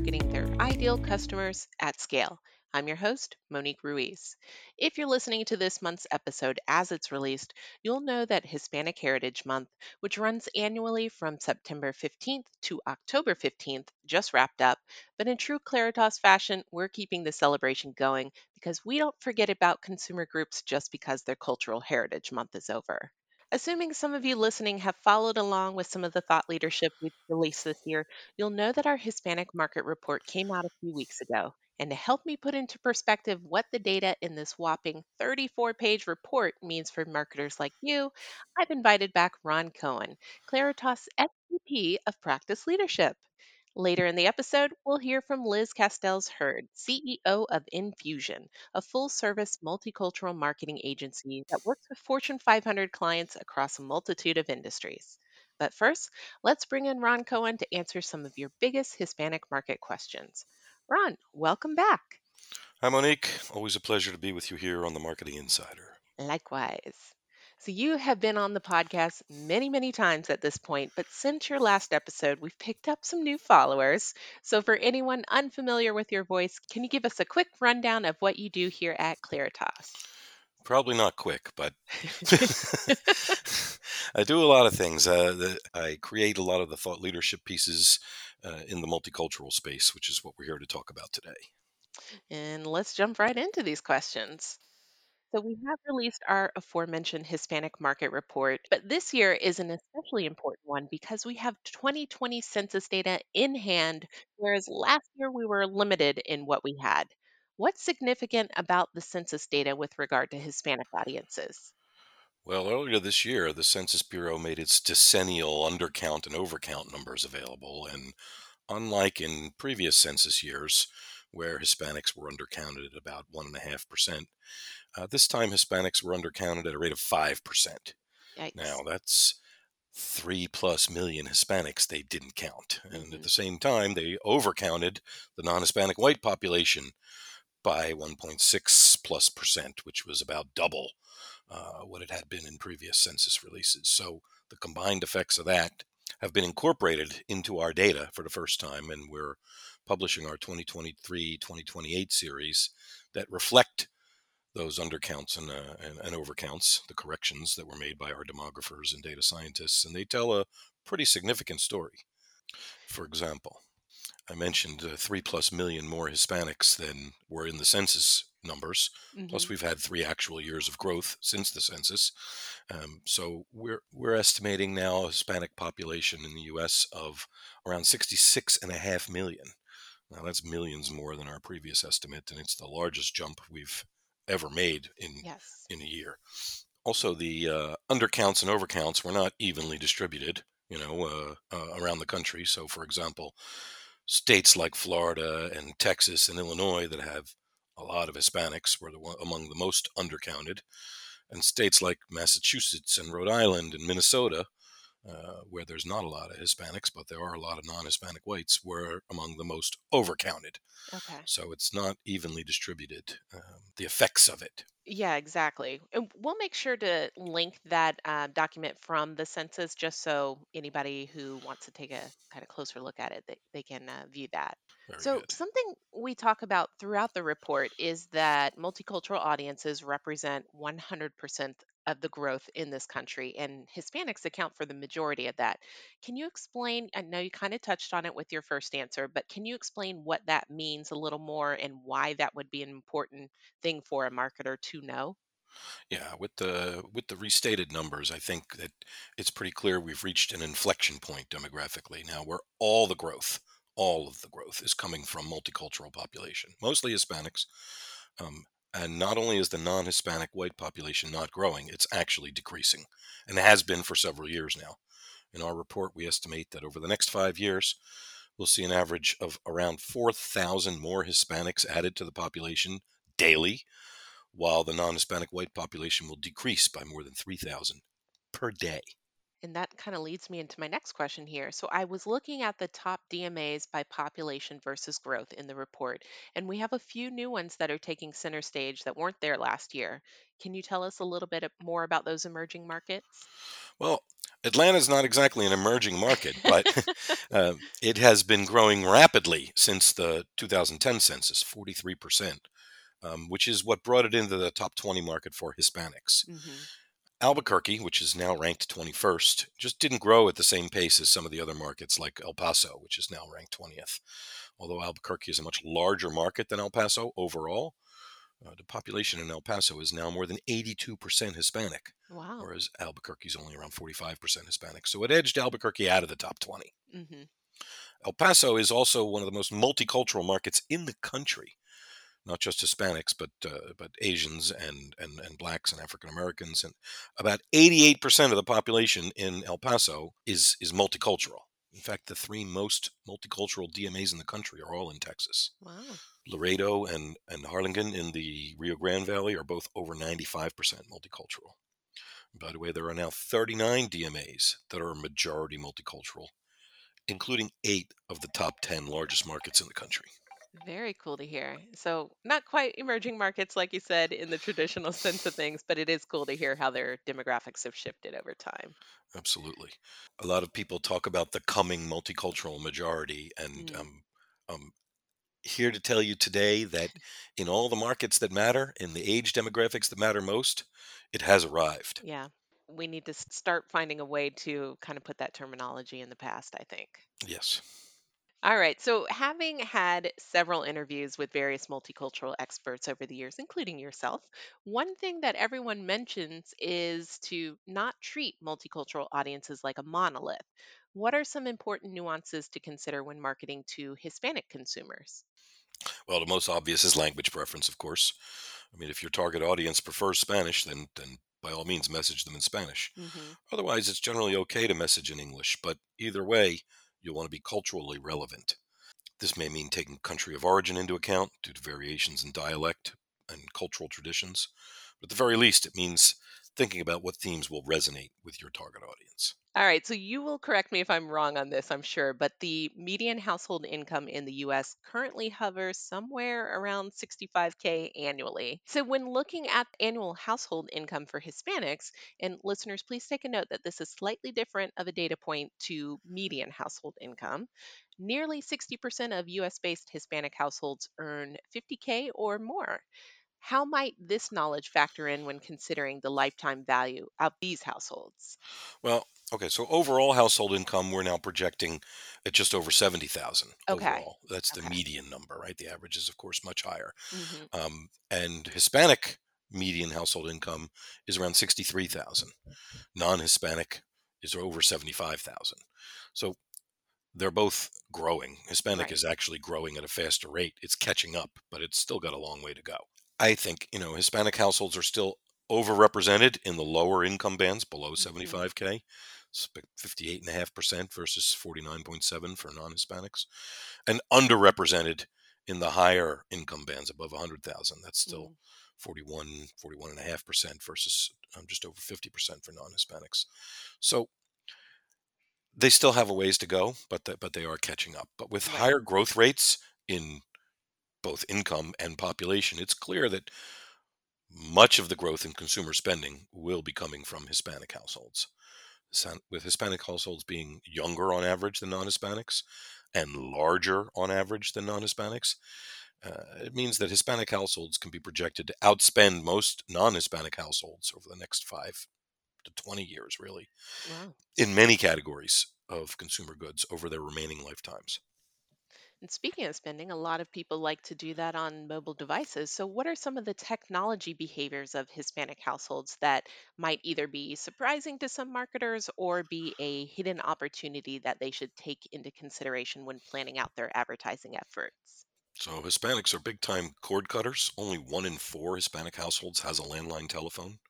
targeting their ideal customers at scale. I'm your host, Monique Ruiz. If you're listening to this month's episode as it's released, you'll know that Hispanic Heritage Month, which runs annually from September 15th to October 15th, just wrapped up. But in true Claritas fashion, we're keeping the celebration going because we don't forget about consumer groups just because their Cultural Heritage Month is over. Assuming some of you listening have followed along with some of the thought leadership we've released this year, you'll know that our Hispanic market report came out a few weeks ago. And to help me put into perspective what the data in this whopping 34 page report means for marketers like you, I've invited back Ron Cohen, Claritas SVP of Practice Leadership. Later in the episode, we'll hear from Liz Castells Heard, CEO of Infusion, a full service multicultural marketing agency that works with Fortune 500 clients across a multitude of industries. But first, let's bring in Ron Cohen to answer some of your biggest Hispanic market questions. Ron, welcome back. Hi, Monique. Always a pleasure to be with you here on the Marketing Insider. Likewise. So, you have been on the podcast many, many times at this point, but since your last episode, we've picked up some new followers. So, for anyone unfamiliar with your voice, can you give us a quick rundown of what you do here at Claritas? Probably not quick, but I do a lot of things. Uh, the, I create a lot of the thought leadership pieces uh, in the multicultural space, which is what we're here to talk about today. And let's jump right into these questions. So, we have released our aforementioned Hispanic market report, but this year is an especially important one because we have 2020 census data in hand, whereas last year we were limited in what we had. What's significant about the census data with regard to Hispanic audiences? Well, earlier this year, the Census Bureau made its decennial undercount and overcount numbers available. And unlike in previous census years, where Hispanics were undercounted at about 1.5%, uh, this time Hispanics were undercounted at a rate of 5%. Yikes. Now, that's three plus million Hispanics they didn't count. And at Mhm. the same time, they overcounted the non Hispanic white population by 1.6 plus percent, which was about double uh, what it had been in previous census releases. So the combined effects of that have been incorporated into our data for the first time, and we're publishing our 2023 2028 series that reflect those undercounts and, uh, and, and overcounts, the corrections that were made by our demographers and data scientists, and they tell a pretty significant story. For example, I mentioned uh, three plus million more Hispanics than were in the census numbers. Plus, Mhm. we've had three actual years of growth since the census. Um, so we're we're estimating now a Hispanic population in the U.S. of around 66 and a half million. Now that's millions more than our previous estimate, and it's the largest jump we've ever made in Yes. in a year. Also, the uh, undercounts and overcounts were not evenly distributed, you know, uh, uh, around the country. So, for example, states like Florida and Texas and Illinois that have a lot of Hispanics were the one, among the most undercounted, and states like Massachusetts and Rhode Island and Minnesota, uh, where there's not a lot of Hispanics, but there are a lot of non-Hispanic whites, were among the most overcounted. Okay. So it's not evenly distributed. Um, the effects of it. Yeah, exactly. And we'll make sure to link that uh, document from the census just so anybody who wants to take a kind of closer look at it, they, they can uh, view that. Very So, good. something we talk about throughout the report is that multicultural audiences represent 100% of the growth in this country, and Hispanics account for the majority of that. Can you explain? I know you kind of touched on it with your first answer, but can you explain what that means a little more and why that would be an important thing for a marketer to know? Yeah, with the with the restated numbers, I think that it's pretty clear we've reached an inflection point demographically now where all the growth, all of the growth is coming from multicultural population, mostly Hispanics. Um, and not only is the non-Hispanic white population not growing, it's actually decreasing, and has been for several years now. In our report, we estimate that over the next five years, we'll see an average of around 4,000 more Hispanics added to the population daily while the non Hispanic white population will decrease by more than 3,000 per day. And that kind of leads me into my next question here. So I was looking at the top DMAs by population versus growth in the report, and we have a few new ones that are taking center stage that weren't there last year. Can you tell us a little bit more about those emerging markets? Well, Atlanta's not exactly an emerging market, but uh, it has been growing rapidly since the 2010 census, 43%, um, which is what brought it into the top 20 market for Hispanics. hmm Albuquerque, which is now ranked 21st, just didn't grow at the same pace as some of the other markets like El Paso, which is now ranked 20th. Although Albuquerque is a much larger market than El Paso overall, uh, the population in El Paso is now more than 82% Hispanic, Wow. whereas Albuquerque is only around 45% Hispanic. So it edged Albuquerque out of the top 20. hmm El Paso is also one of the most multicultural markets in the country. Not just Hispanics, but uh, but Asians and, and and blacks and African Americans, and about 88% of the population in El Paso is is multicultural. In fact, the three most multicultural DMAs in the country are all in Texas. Wow. Laredo and, and Harlingen in the Rio Grande Valley are both over 95% multicultural. By the way, there are now 39 DMAs that are majority multicultural, including eight of the top 10 largest markets in the country. Very cool to hear. So, not quite emerging markets, like you said, in the traditional sense of things, but it is cool to hear how their demographics have shifted over time. Absolutely. A lot of people talk about the coming multicultural majority, and Mm, um, um, here to tell you today that in all the markets that matter, in the age demographics that matter most, it has arrived. yeah. We need to start finding a way to kind of put that terminology in the past, I think. Yes. All right. So, having had several interviews with various multicultural experts over the years, including yourself, one thing that everyone mentions is to not treat multicultural audiences like a monolith. What are some important nuances to consider when marketing to Hispanic consumers? Well, the most obvious is language preference, of course. I mean, if your target audience prefers Spanish, then then by all means message them in Spanish. hmm Otherwise, it's generally okay to message in English, but either way, you'll want to be culturally relevant. This may mean taking country of origin into account due to variations in dialect and cultural traditions. But at the very least, it means thinking about what themes will resonate with your target audience. All right, so you will correct me if I'm wrong on this, I'm sure, but the median household income in the US currently hovers somewhere around 65K annually. So, when looking at annual household income for Hispanics, and listeners, please take a note that this is slightly different of a data point to median household income. Nearly 60% of US based Hispanic households earn 50K or more. How might this knowledge factor in when considering the lifetime value of these households? Well, okay, so overall household income we're now projecting at just over 70,000 Okay. overall. That's the Okay. median number, right? The average is of course much higher. Mhm. Um, and Hispanic median household income is around 63,000. Non-Hispanic is over 75,000. So they're both growing. Hispanic Right. is actually growing at a faster rate. It's catching up, but it's still got a long way to go. I think, you know, Hispanic households are still overrepresented in the lower income bands below Mhm. 75K. 58.5% versus 49.7 for non-Hispanics and underrepresented in the higher income bands above 100,000. That's still Mhm. 41, 41.5% versus um, just over 50% for non-Hispanics. So they still have a ways to go, but the, but they are catching up. But with Right. higher growth rates in both income and population, it's clear that much of the growth in consumer spending will be coming from Hispanic households. With Hispanic households being younger on average than non-Hispanics and larger on average than non-Hispanics, uh, it means that Hispanic households can be projected to outspend most non-Hispanic households over the next five to 20 years, really, Wow. in many categories of consumer goods over their remaining lifetimes. And speaking of spending, a lot of people like to do that on mobile devices. So, what are some of the technology behaviors of Hispanic households that might either be surprising to some marketers or be a hidden opportunity that they should take into consideration when planning out their advertising efforts? So Hispanics are big time cord cutters. Only one in four Hispanic households has a landline telephone.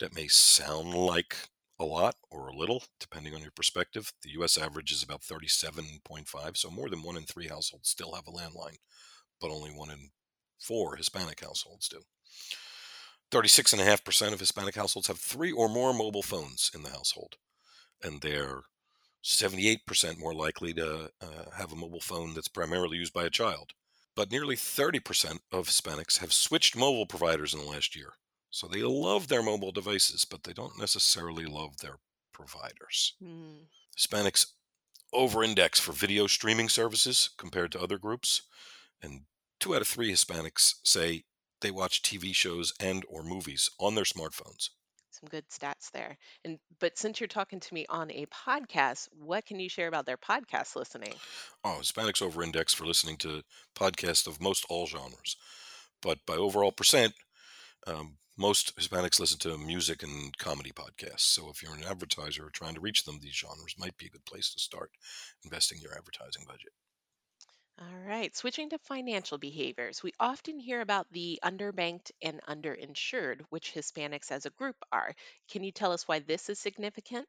That may sound like a lot or a little, depending on your perspective. The US average is about 37.5, so more than one in three households still have a landline, but only one in four Hispanic households do. 36.5% of Hispanic households have three or more mobile phones in the household, and they're 78% more likely to uh, have a mobile phone that's primarily used by a child. But nearly 30% of Hispanics have switched mobile providers in the last year. So they love their mobile devices, but they don't necessarily love their providers. Hmm, Hispanics over index for video streaming services compared to other groups, and two out of three Hispanics say they watch TV shows and or movies on their smartphones. some good stats there. And but since you're talking to me on a podcast, what can you share about their podcast listening? Oh, Hispanics over index for listening to podcasts of most all genres, but by overall percent, um, most Hispanics listen to music and comedy podcasts. So if you're an advertiser trying to reach them, these genres might be a good place to start investing your advertising budget. All right, switching to financial behaviors, we often hear about the underbanked and underinsured, which Hispanics as a group are. Can you tell us why this is significant?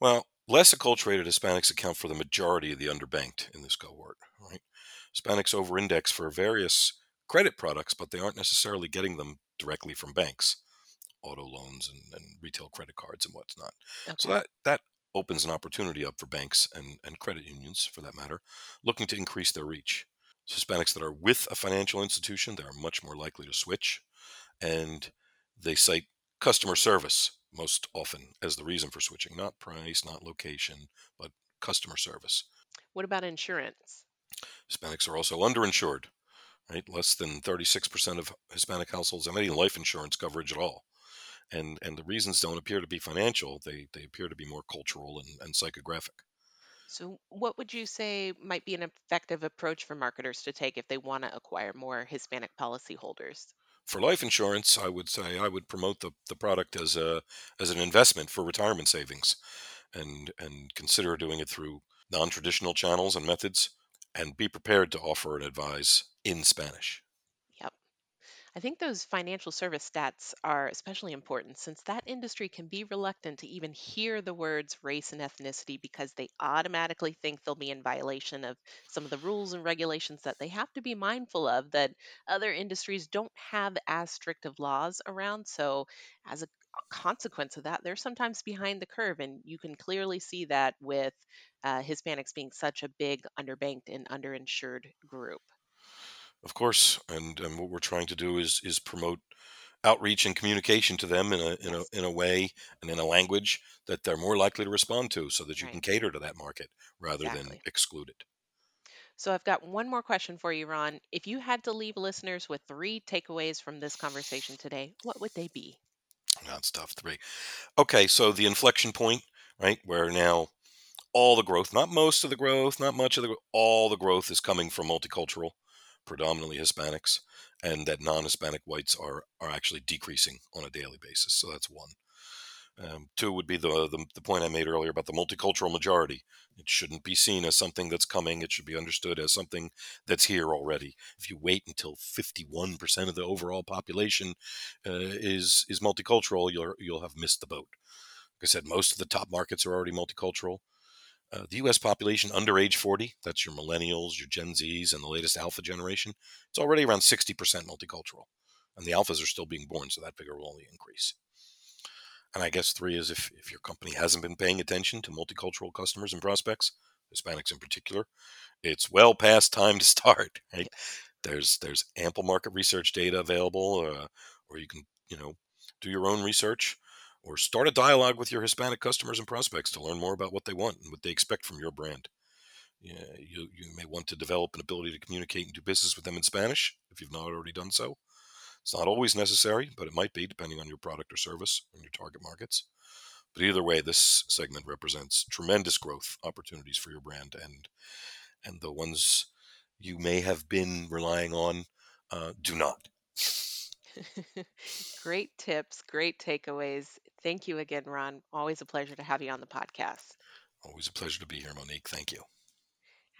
Well, less acculturated Hispanics account for the majority of the underbanked in this cohort. Right? Hispanics over-index for various credit products, but they aren't necessarily getting them directly from banks, auto loans and, and retail credit cards and whatnot. So that that opens an opportunity up for banks and, and credit unions, for that matter, looking to increase their reach. Hispanics that are with a financial institution, they are much more likely to switch, and they cite customer service most often as the reason for switching, not price, not location, but customer service. What about insurance? Hispanics are also underinsured, right? Less than 36% of Hispanic households have any life insurance coverage at all. And, and the reasons don't appear to be financial, they, they appear to be more cultural and, and psychographic. So, what would you say might be an effective approach for marketers to take if they want to acquire more Hispanic policyholders? For life insurance, I would say I would promote the, the product as a as an investment for retirement savings and and consider doing it through non-traditional channels and methods and be prepared to offer and advise in Spanish. Yep. I think those financial service stats are especially important since that industry can be reluctant to even hear the words race and ethnicity because they automatically think they'll be in violation of some of the rules and regulations that they have to be mindful of that other industries don't have as strict of laws around. So, as a consequence of that, they're sometimes behind the curve. And you can clearly see that with uh, Hispanics being such a big underbanked and underinsured group. Of course, and, and what we're trying to do is is promote outreach and communication to them in a in a in a way and in a language that they're more likely to respond to so that you can cater to that market rather than exclude it. So I've got one more question for you, Ron. If you had to leave listeners with three takeaways from this conversation today, what would they be? That's tough three. Okay, so the inflection point, right, where now all the growth, not most of the growth, not much of the, all the growth is coming from multicultural, predominantly Hispanics, and that non-Hispanic whites are are actually decreasing on a daily basis. So that's one. Um, two would be the, the the point I made earlier about the multicultural majority. It shouldn't be seen as something that's coming. It should be understood as something that's here already. If you wait until 51% of the overall population uh, is is multicultural, you'll you'll have missed the boat. Like I said, most of the top markets are already multicultural. Uh, the U.S. population under age 40, that's your millennials, your Gen Zs, and the latest Alpha generation, it's already around 60% multicultural. And the Alphas are still being born, so that figure will only increase. And I guess three is if, if your company hasn't been paying attention to multicultural customers and prospects, Hispanics in particular, it's well past time to start. Right? There's there's ample market research data available, uh, or you can you know do your own research, or start a dialogue with your Hispanic customers and prospects to learn more about what they want and what they expect from your brand. Yeah, you you may want to develop an ability to communicate and do business with them in Spanish if you've not already done so. It's not always necessary, but it might be depending on your product or service and your target markets. But either way, this segment represents tremendous growth opportunities for your brand, and and the ones you may have been relying on uh, do not. great tips, great takeaways. Thank you again, Ron. Always a pleasure to have you on the podcast. Always a pleasure to be here, Monique. Thank you.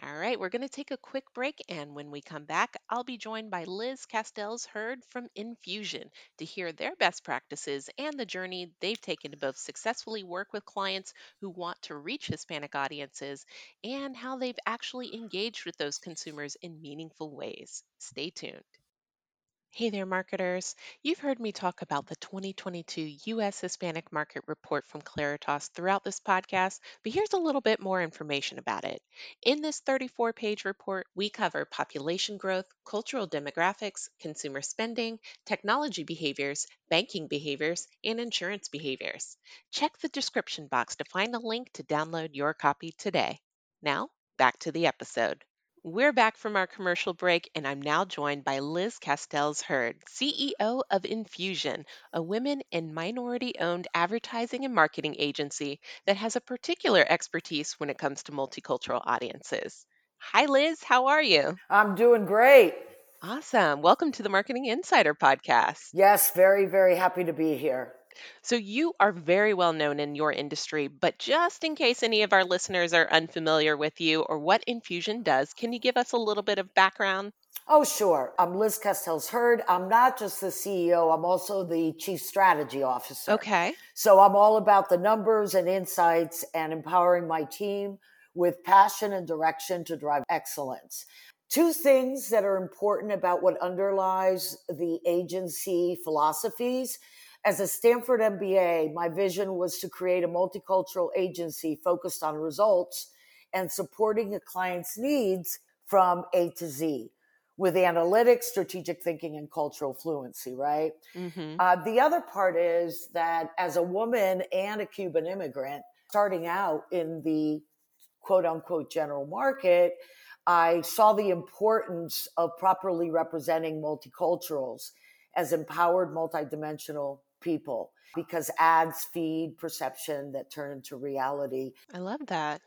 All right, we're going to take a quick break. And when we come back, I'll be joined by Liz Castells Heard from Infusion to hear their best practices and the journey they've taken to both successfully work with clients who want to reach Hispanic audiences and how they've actually engaged with those consumers in meaningful ways. Stay tuned. Hey there, marketers. You've heard me talk about the 2022 U.S. Hispanic Market Report from Claritas throughout this podcast, but here's a little bit more information about it. In this 34 page report, we cover population growth, cultural demographics, consumer spending, technology behaviors, banking behaviors, and insurance behaviors. Check the description box to find a link to download your copy today. Now, back to the episode. We're back from our commercial break, and I'm now joined by Liz Castells Heard, CEO of Infusion, a women and minority owned advertising and marketing agency that has a particular expertise when it comes to multicultural audiences. Hi, Liz. How are you? I'm doing great. Awesome. Welcome to the Marketing Insider podcast. Yes, very, very happy to be here. So, you are very well known in your industry, but just in case any of our listeners are unfamiliar with you or what Infusion does, can you give us a little bit of background? Oh, sure. I'm Liz Castells Heard. I'm not just the CEO, I'm also the Chief Strategy Officer. Okay. So I'm all about the numbers and insights and empowering my team with passion and direction to drive excellence. Two things that are important about what underlies the agency philosophies as a Stanford MBA, my vision was to create a multicultural agency focused on results and supporting a client's needs from A to Z with analytics, strategic thinking, and cultural fluency, right? Mm-hmm. Uh, the other part is that as a woman and a Cuban immigrant, starting out in the quote unquote general market, I saw the importance of properly representing multiculturals as empowered, multidimensional people because ads feed perception that turn into reality. I love that.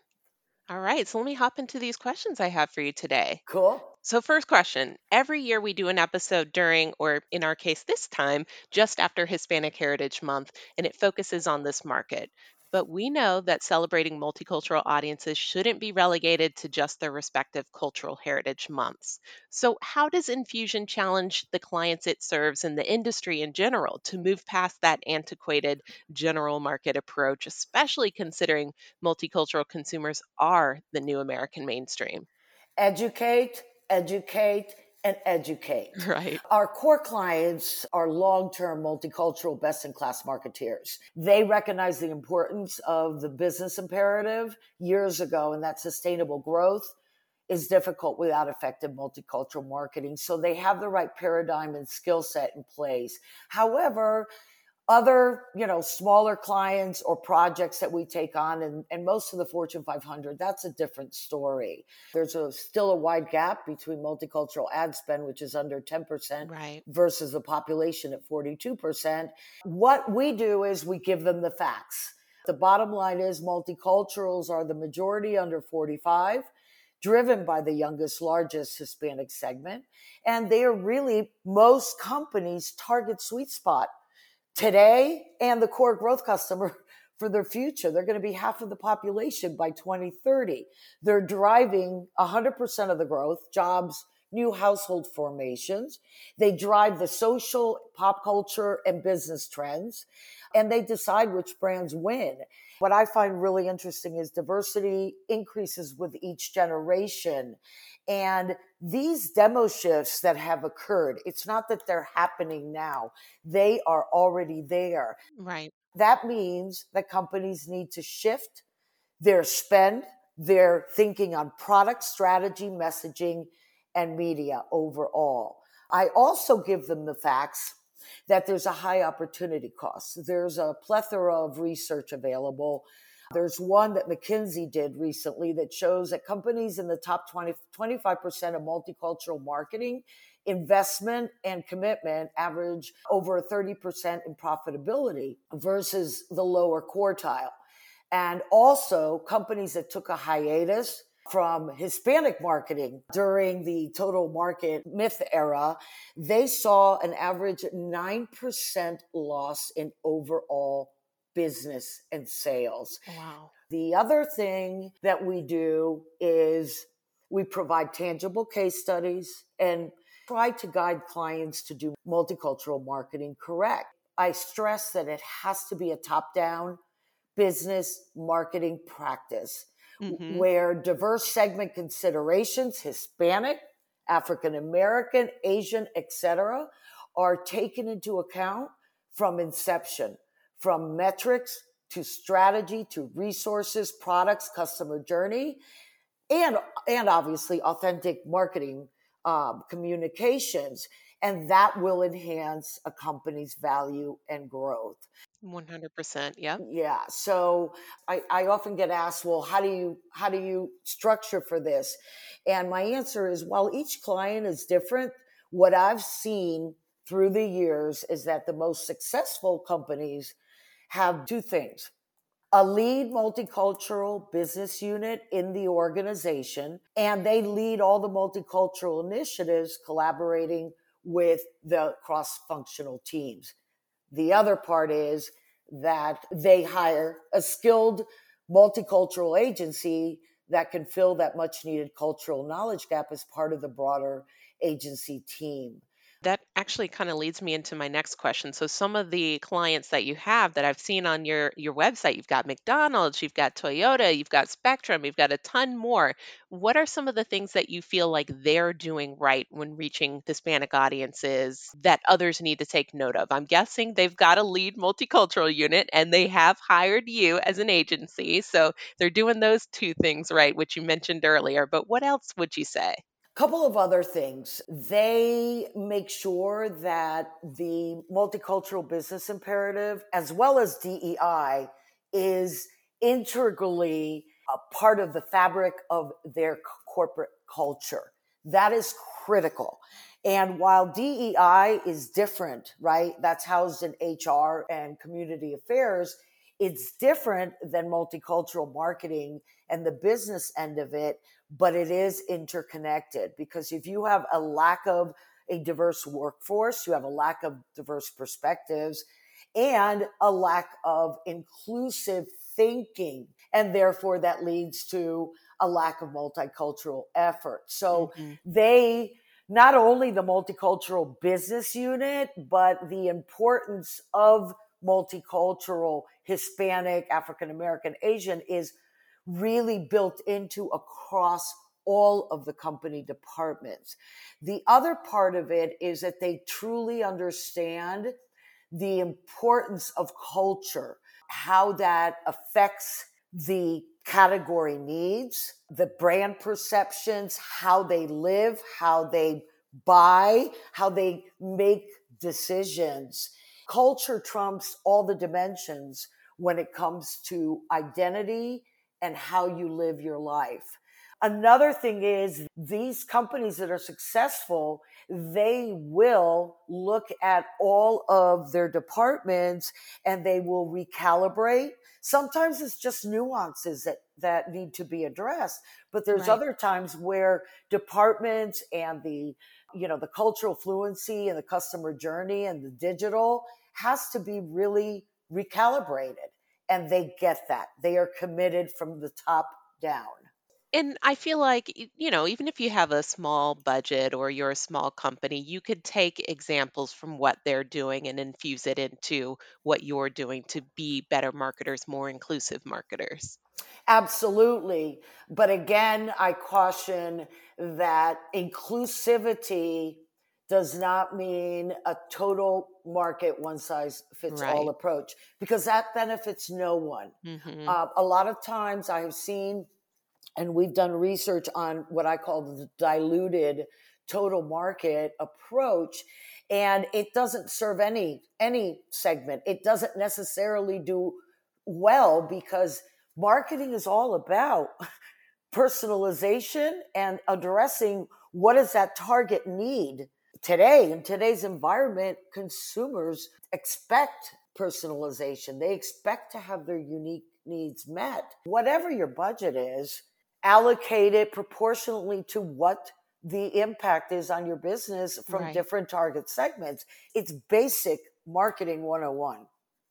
All right, so let me hop into these questions I have for you today. Cool. So, first question Every year we do an episode during, or in our case this time, just after Hispanic Heritage Month, and it focuses on this market. But we know that celebrating multicultural audiences shouldn't be relegated to just their respective cultural heritage months. So, how does Infusion challenge the clients it serves and the industry in general to move past that antiquated general market approach, especially considering multicultural consumers are the new American mainstream? Educate, educate, and educate. Right. Our core clients are long term multicultural best in class marketeers. They recognize the importance of the business imperative years ago and that sustainable growth is difficult without effective multicultural marketing. So they have the right paradigm and skill set in place. However, other you know smaller clients or projects that we take on and, and most of the fortune 500 that's a different story there's a, still a wide gap between multicultural ad spend which is under 10% right. versus the population at 42% what we do is we give them the facts the bottom line is multiculturals are the majority under 45 driven by the youngest, largest Hispanic segment. And they are really most companies' target sweet spot today and the core growth customer for their future. They're going to be half of the population by 2030. They're driving 100% of the growth, jobs, new household formations. They drive the social, pop culture, and business trends, and they decide which brands win. What I find really interesting is diversity increases with each generation. And these demo shifts that have occurred, it's not that they're happening now, they are already there. Right. That means that companies need to shift their spend, their thinking on product strategy, messaging, and media overall. I also give them the facts that there's a high opportunity cost. There's a plethora of research available. There's one that McKinsey did recently that shows that companies in the top 20, 25% of multicultural marketing investment and commitment average over 30% in profitability versus the lower quartile. And also companies that took a hiatus from Hispanic marketing during the total market myth era, they saw an average 9% loss in overall business and sales. Wow. The other thing that we do is we provide tangible case studies and try to guide clients to do multicultural marketing correct. I stress that it has to be a top down business marketing practice mm-hmm. where diverse segment considerations, Hispanic, African American, Asian, etc., are taken into account from inception, from metrics to strategy to resources, products, customer journey, and and obviously authentic marketing um, communications, and that will enhance a company's value and growth. 100% yeah. Yeah so I, I often get asked well how do you how do you structure for this? And my answer is while each client is different. What i've seen through the years is that the most successful companies have two things a lead multicultural business unit in the organization, and they lead all the multicultural initiatives collaborating with the cross functional teams. The other part is that they hire a skilled multicultural agency that can fill that much needed cultural knowledge gap as part of the broader agency team. That actually kind of leads me into my next question. So some of the clients that you have that I've seen on your your website, you've got McDonald's, you've got Toyota, you've got Spectrum, you've got a ton more. What are some of the things that you feel like they're doing right when reaching Hispanic audiences that others need to take note of? I'm guessing they've got a lead multicultural unit and they have hired you as an agency. So they're doing those two things right, which you mentioned earlier. But what else would you say? Couple of other things. They make sure that the multicultural business imperative, as well as DEI, is integrally a part of the fabric of their corporate culture. That is critical. And while DEI is different, right? That's housed in HR and community affairs. It's different than multicultural marketing and the business end of it, but it is interconnected because if you have a lack of a diverse workforce, you have a lack of diverse perspectives and a lack of inclusive thinking. And therefore, that leads to a lack of multicultural effort. So mm-hmm. they, not only the multicultural business unit, but the importance of multicultural Hispanic, African American, Asian is really built into across all of the company departments. The other part of it is that they truly understand the importance of culture, how that affects the category needs, the brand perceptions, how they live, how they buy, how they make decisions. Culture trumps all the dimensions when it comes to identity and how you live your life. Another thing is these companies that are successful, they will look at all of their departments and they will recalibrate. Sometimes it's just nuances that, that need to be addressed, but there's right. other times where departments and the, you know, the cultural fluency and the customer journey and the digital has to be really recalibrated and they get that. They are committed from the top down. And I feel like, you know, even if you have a small budget or you're a small company, you could take examples from what they're doing and infuse it into what you're doing to be better marketers, more inclusive marketers. Absolutely. But again, I caution that inclusivity does not mean a total market one size fits right. all approach because that benefits no one. Mm-hmm. Uh, a lot of times I have seen, and we've done research on what I call the diluted total market approach and it doesn't serve any any segment it doesn't necessarily do well because marketing is all about personalization and addressing what does that target need today in today's environment consumers expect personalization. They expect to have their unique needs met. Whatever your budget is allocate it proportionally to what the impact is on your business from right. different target segments. It's basic marketing 101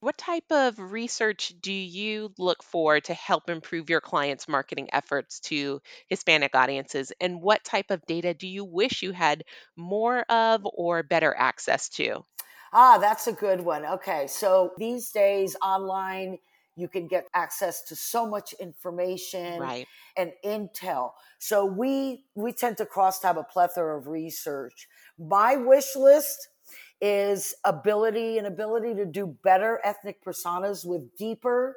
what type of research do you look for to help improve your clients' marketing efforts to Hispanic audiences? And what type of data do you wish you had more of or better access to? Ah, that's a good one. Okay. So these days, online, you can get access to so much information right. and intel. So we we tend to cross tab a plethora of research. My wish list is ability and ability to do better ethnic personas with deeper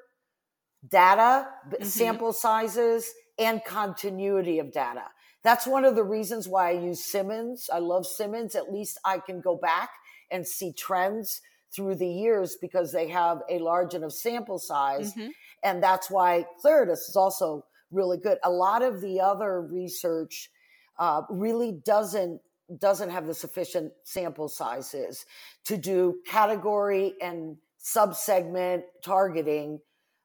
data, mm-hmm. sample sizes, and continuity of data. That's one of the reasons why I use Simmons. I love Simmons. At least I can go back and see trends through the years because they have a large enough sample size. Mm-hmm. And that's why Claritas is also really good. A lot of the other research uh, really doesn't doesn't have the sufficient sample sizes to do category and subsegment targeting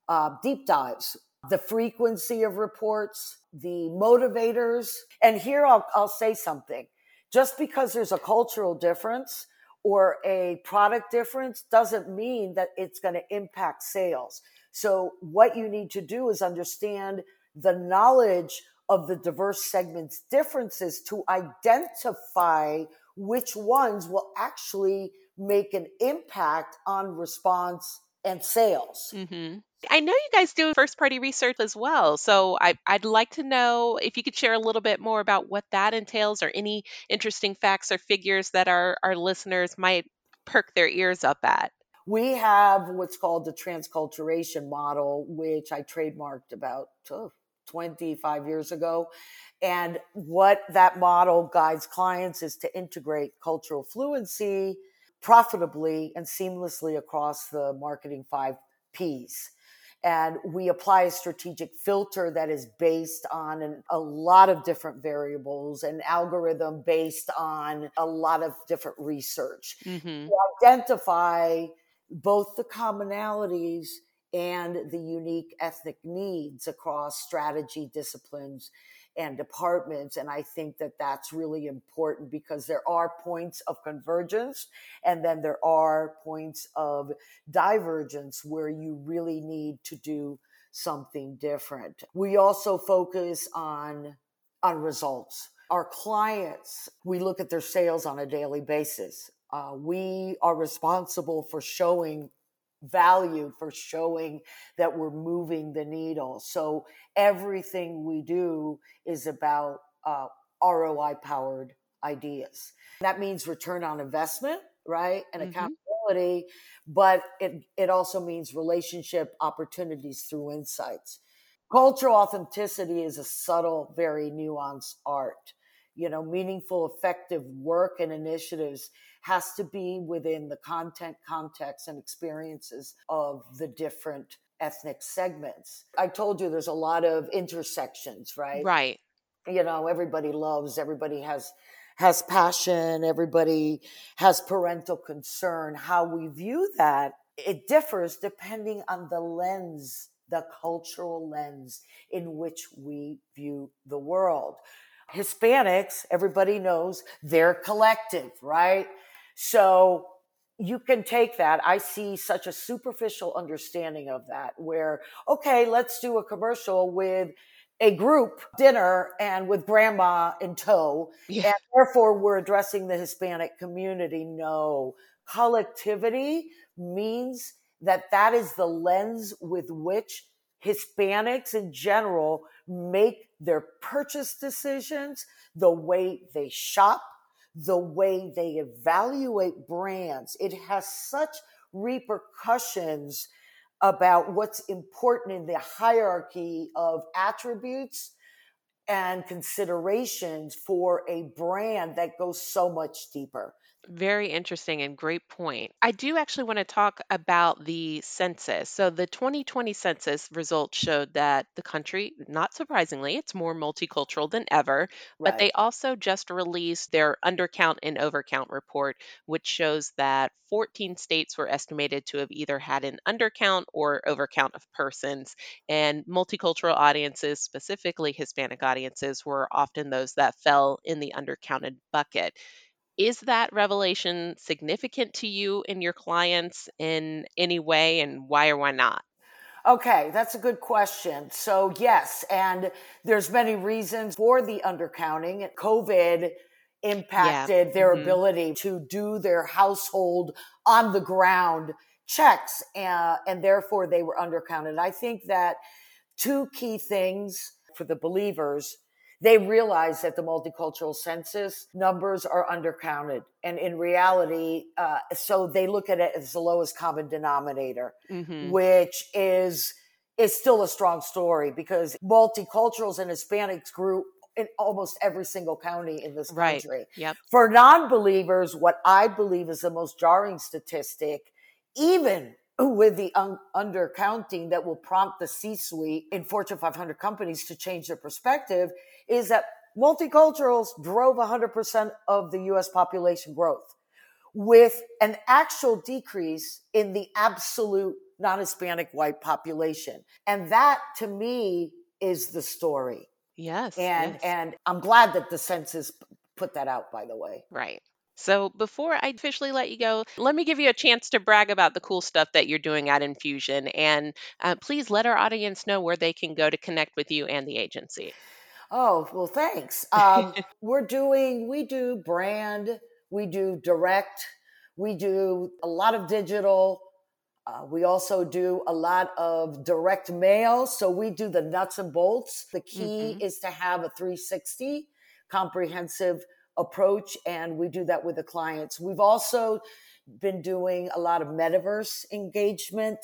uh, deep dives the frequency of reports the motivators. And here I'll, I'll say something. Just because there's a cultural difference or a product difference doesn't mean that it's going to impact sales. So what you need to do is understand the knowledge of the diverse segments differences to identify which ones will actually make an impact on response and sales. Mm-hmm. I know you guys do first party research as well. So I, would like to know if you could share a little bit more about what that entails or any interesting facts or figures that our, our listeners might perk their ears up at. We have what's called the transculturation model, which I trademarked about oh, 25 years ago. And what that model guides clients is to integrate cultural fluency profitably and seamlessly across the marketing five P's. And we apply a strategic filter that is based on an, a lot of different variables, an algorithm based on a lot of different research. Mm-hmm. identify both the commonalities and the unique ethnic needs across strategy disciplines and departments. And I think that that's really important because there are points of convergence and then there are points of divergence where you really need to do something different. We also focus on, on results. Our clients, we look at their sales on a daily basis. Uh, we are responsible for showing value for showing that we're moving the needle. So everything we do is about uh, ROI powered ideas. That means return on investment, right? And mm-hmm. accountability, but it, it also means relationship opportunities through insights. Cultural authenticity is a subtle, very nuanced art. You know, meaningful, effective work and initiatives has to be within the content, context, and experiences of the different ethnic segments. I told you there's a lot of intersections, right? Right. You know, everybody loves, everybody has has passion, everybody has parental concern. How we view that, it differs depending on the lens, the cultural lens in which we view the world. Hispanics, everybody knows they're collective, right? So you can take that. I see such a superficial understanding of that where, okay, let's do a commercial with a group dinner and with grandma in tow. Yeah. And therefore we're addressing the Hispanic community. No, collectivity means that that is the lens with which Hispanics in general make their purchase decisions, the way they shop, the way they evaluate brands. It has such repercussions about what's important in the hierarchy of attributes and considerations for a brand that goes so much deeper. Very interesting and great point. I do actually want to talk about the census. So, the 2020 census results showed that the country, not surprisingly, it's more multicultural than ever, but they also just released their undercount and overcount report, which shows that 14 states were estimated to have either had an undercount or overcount of persons. And multicultural audiences, specifically Hispanic audiences, were often those that fell in the undercounted bucket. Is that revelation significant to you and your clients in any way, and why or why not? Okay, that's a good question. So yes, and there's many reasons for the undercounting. COVID impacted yeah. their mm-hmm. ability to do their household on the ground checks, uh, and therefore they were undercounted. I think that two key things for the believers they realize that the multicultural census numbers are undercounted. And in reality, uh, so they look at it as the lowest common denominator, mm-hmm. which is is still a strong story because multiculturals and Hispanics grew in almost every single county in this country. Right. Yep. For non-believers, what I believe is the most jarring statistic, even with the un- undercounting that will prompt the C-suite in Fortune 500 companies to change their perspective, is that multiculturals drove 100% of the US population growth with an actual decrease in the absolute non-Hispanic white population. And that to me is the story. Yes. And yes. and I'm glad that the census put that out by the way. Right. So before I officially let you go, let me give you a chance to brag about the cool stuff that you're doing at Infusion. And uh, please let our audience know where they can go to connect with you and the agency. Oh, well, thanks. Um, we're doing, we do brand, we do direct, we do a lot of digital. Uh, we also do a lot of direct mail. So we do the nuts and bolts. The key mm-hmm. is to have a 360 comprehensive approach, and we do that with the clients. We've also been doing a lot of metaverse engagement.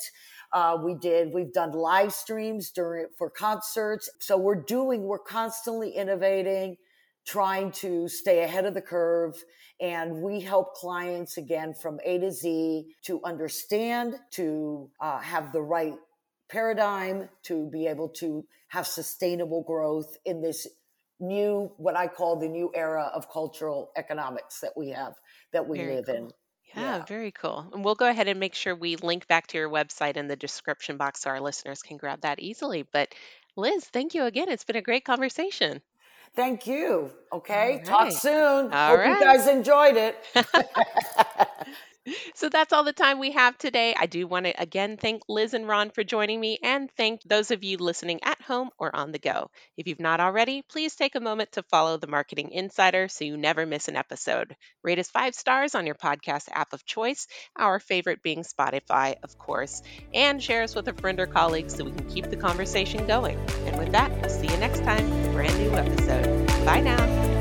Uh, we did, we've done live streams during for concerts. So we're doing, we're constantly innovating, trying to stay ahead of the curve. And we help clients again from A to Z to understand, to uh, have the right paradigm, to be able to have sustainable growth in this new, what I call the new era of cultural economics that we have, that we Very live cool. in. Yeah, yeah, very cool. And we'll go ahead and make sure we link back to your website in the description box so our listeners can grab that easily. But Liz, thank you again. It's been a great conversation. Thank you. Okay. Right. Talk soon. All Hope right. you guys enjoyed it. so that's all the time we have today. I do want to again thank Liz and Ron for joining me and thank those of you listening at home or on the go. If you've not already, please take a moment to follow the Marketing Insider so you never miss an episode. Rate us five stars on your podcast app of choice, our favorite being Spotify, of course, and share us with a friend or colleague so we can keep the conversation going. And with that, I'll see you next time, brand new episode.